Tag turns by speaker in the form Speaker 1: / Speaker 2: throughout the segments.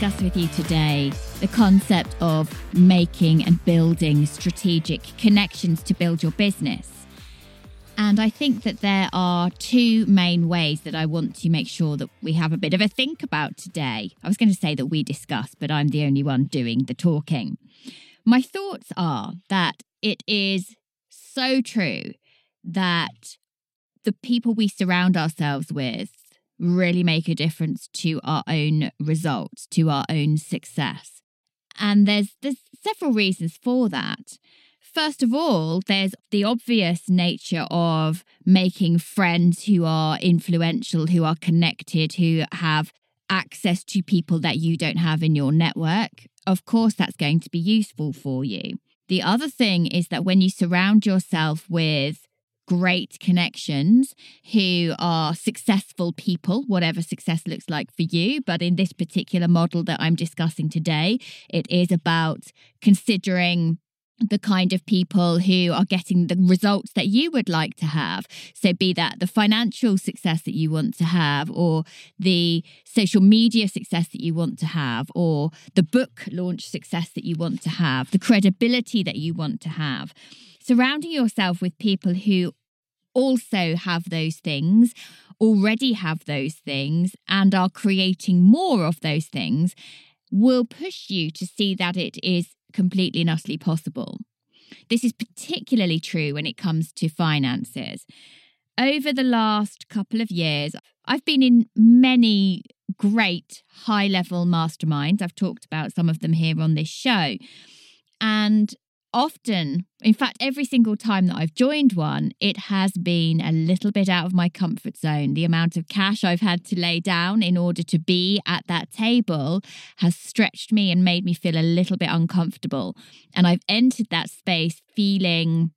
Speaker 1: Discuss with you today the concept of making and building strategic connections to build your business. And I think that there are two main ways that I want to make sure that we have a bit of a think about today. I was going to say that we discuss, but I'm the only one doing the talking. My thoughts are that it is so true that the people we surround ourselves with really make a difference to our own results, to our own success. And there's there's several reasons for that. First of all, there's the obvious nature of making friends who are influential, who are connected, who have access to people that you don't have in your network. Of course, that's going to be useful for you. The other thing is that when you surround yourself with great connections who are successful people, whatever success looks like for you. But in this particular model that I'm discussing today, it is about considering the kind of people who are getting the results that you would like to have. So, be that the financial success that you want to have, or the social media success that you want to have, or the book launch success that you want to have, the credibility that you want to have. Surrounding yourself with people who also have those things, already have those things, and are creating more of those things will push you to see that it is completely and utterly possible. This is particularly true when it comes to finances. Over the last couple of years, I've been in many great high level masterminds. I've talked about some of them here on this show. And often, in fact, every single time that I've joined one, it has been a little bit out of my comfort zone. The amount of cash I've had to lay down in order to be at that table has stretched me and made me feel a little bit uncomfortable. And I've entered that space feeling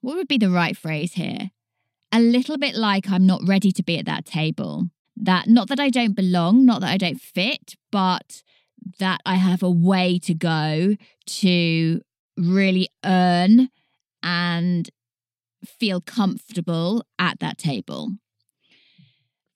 Speaker 1: what would be the right phrase here? A little bit like I'm not ready to be at that table. That not that I don't belong, not that I don't fit, but that I have a way to go to really earn and feel comfortable at that table.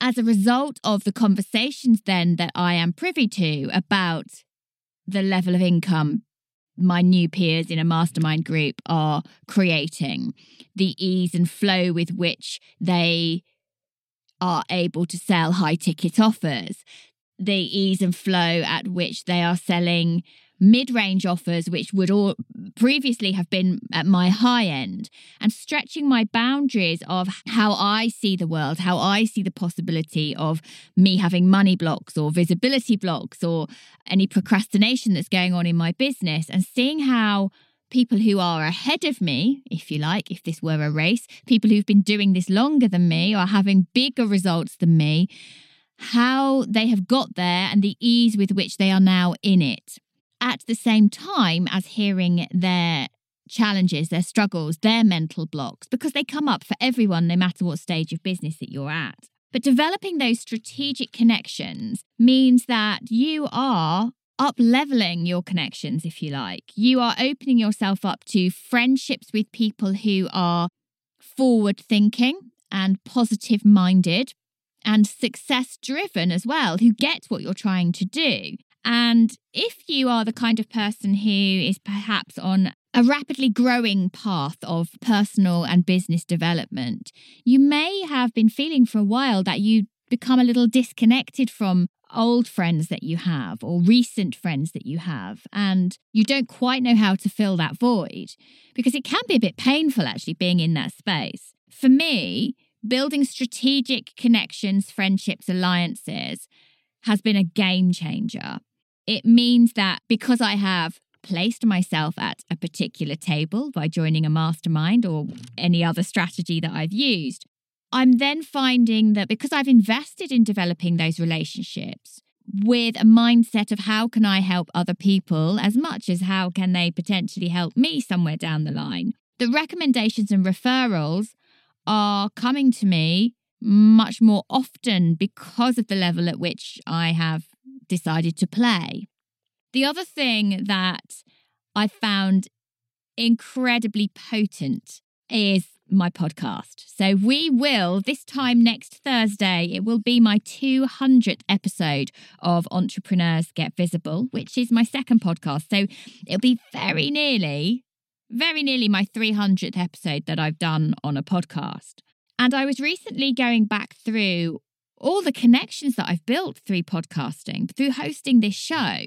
Speaker 1: As a result of the conversations, then, that I am privy to about the level of income my new peers in a mastermind group are creating, the ease and flow with which they are able to sell high ticket offers, the ease and flow at which they are selling mid-range offers which would all previously have been at my high end and stretching my boundaries of how I see the world how I see the possibility of me having money blocks or visibility blocks or any procrastination that's going on in my business and seeing how people who are ahead of me, if you like, if this were a race, people who've been doing this longer than me or having bigger results than me, how they have got there and the ease with which they are now in it at the same time as hearing their challenges, their struggles, their mental blocks, because they come up for everyone, no matter what stage of business that you're at. But developing those strategic connections means that you are up leveling your connections, if you like. You are opening yourself up to friendships with people who are forward thinking and positive minded and success driven as well, who get what you're trying to do. And if you are the kind of person who is perhaps on a rapidly growing path of personal and business development, you may have been feeling for a while that you become a little disconnected from old friends that you have or recent friends that you have, and you don't quite know how to fill that void because it can be a bit painful actually being in that space. For me, building strategic connections, friendships, alliances has been a game changer it means that because I have placed myself at a particular table by joining a mastermind or any other strategy that I've used, I'm then finding that because I've invested in developing those relationships with a mindset of how can I help other people as much as how can they potentially help me somewhere down the line, the recommendations and referrals are coming to me much more often because of the level at which I have decided to play. The other thing that I found incredibly potent is my podcast. So we will, this time next Thursday, it will be my 200th episode of Entrepreneurs Get Visible, which is my second podcast. So it'll be very nearly, very nearly my 300th episode that I've done on a podcast. And I was recently going back through all the connections that I've built through podcasting, through hosting this show,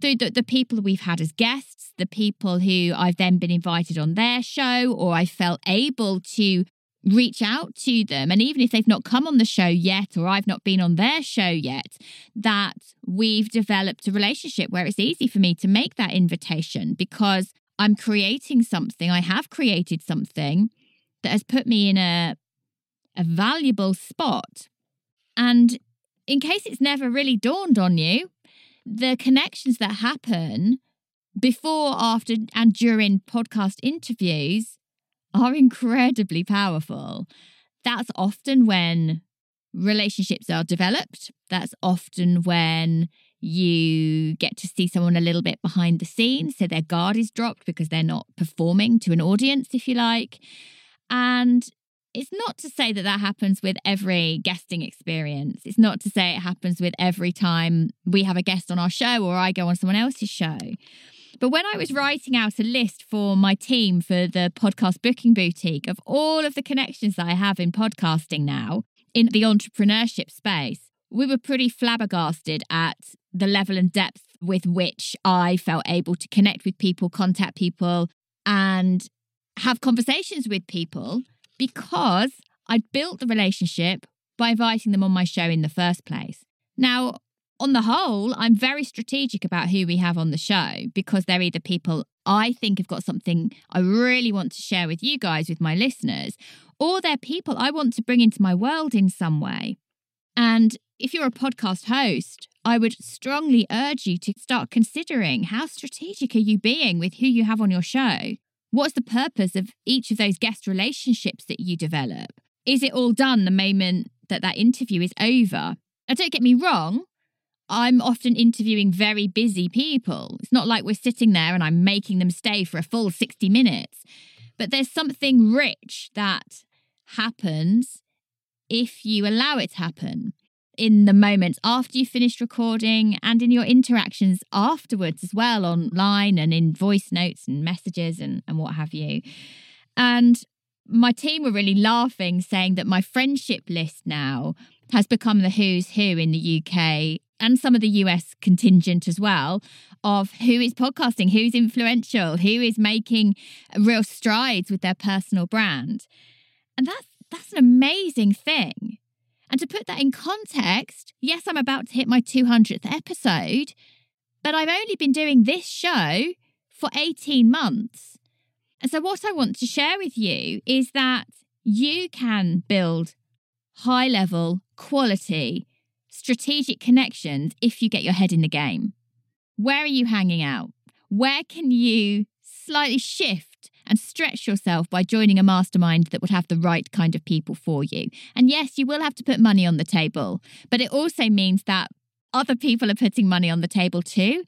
Speaker 1: through the, the, people we've had as guests, the people who I've then been invited on their show, or I felt able to reach out to them. And even if they've not come on the show yet, or I've not been on their show yet, that we've developed a relationship where it's easy for me to make that invitation because I'm creating something, I have created something that has put me in a, a valuable spot and in case it's never really dawned on you, the connections that happen before, after, and during podcast interviews are incredibly powerful. That's often when relationships are developed. That's often when you get to see someone a little bit behind the scenes. So their guard is dropped because they're not performing to an audience, if you like. And it's not to say that that happens with every guesting experience. It's not to say it happens with every time we have a guest on our show or I go on someone else's show. But when I was writing out a list for my team for the podcast booking boutique of all of the connections that I have in podcasting now in the entrepreneurship space, we were pretty flabbergasted at the level and depth with which I felt able to connect with people, contact people, and have conversations with people because I'd built the relationship by inviting them on my show in the first place. Now, on the whole, I'm very strategic about who we have on the show because they're either people I think have got something I really want to share with you guys, with my listeners, or they're people I want to bring into my world in some way. And if you're a podcast host, I would strongly urge you to start considering how strategic are you being with who you have on your show? What's the purpose of each of those guest relationships that you develop? Is it all done the moment that that interview is over? Now, don't get me wrong, I'm often interviewing very busy people. It's not like we're sitting there and I'm making them stay for a full 60 minutes. But there's something rich that happens if you allow it to happen in the moments after you finished recording and in your interactions afterwards as well online and in voice notes and messages and, and what have you. And my team were really laughing, saying that my friendship list now has become the who's who in the UK and some of the US contingent as well of who is podcasting, who's influential, who is making real strides with their personal brand. And that's that's an amazing thing. And to put that in context, yes, I'm about to hit my 200th episode, but I've only been doing this show for 18 months. And so, what I want to share with you is that you can build high level, quality, strategic connections if you get your head in the game. Where are you hanging out? Where can you slightly shift and stretch yourself by joining a mastermind that would have the right kind of people for you. And yes, you will have to put money on the table, but it also means that other people are putting money on the table too.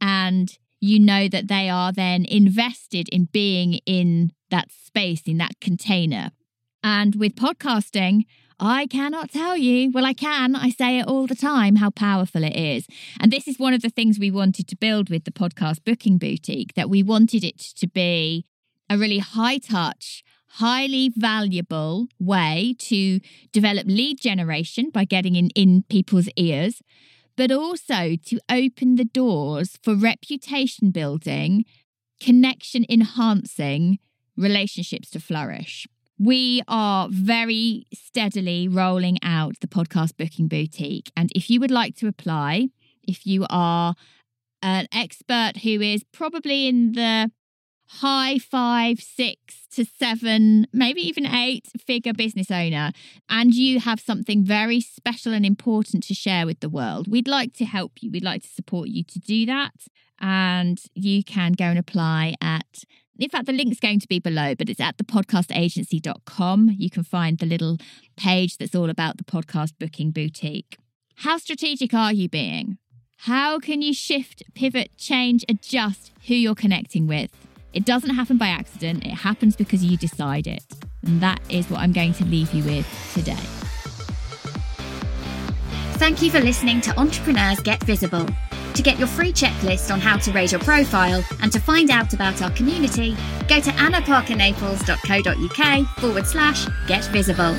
Speaker 1: And you know that they are then invested in being in that space, in that container. And with podcasting, I cannot tell you. Well, I can. I say it all the time how powerful it is. And this is one of the things we wanted to build with the podcast booking boutique that we wanted it to be a really high touch, highly valuable way to develop lead generation by getting in, in people's ears, but also to open the doors for reputation building, connection enhancing relationships to flourish. We are very steadily rolling out the podcast booking boutique. And if you would like to apply, if you are an expert who is probably in the high five, six to seven, maybe even eight figure business owner, and you have something very special and important to share with the world, we'd like to help you. We'd like to support you to do that. And you can go and apply at In fact, the link's going to be below, but it's at thepodcastagency.com. You can find the little page that's all about the podcast booking boutique. How strategic are you being? How can you shift, pivot, change, adjust who you're connecting with? It doesn't happen by accident, it happens because you decide it. And that is what I'm going to leave you with today.
Speaker 2: Thank you for listening to Entrepreneurs Get Visible. To get your free checklist on how to raise your profile and to find out about our community, go to annaparkernaples.co.uk forward slash get visible.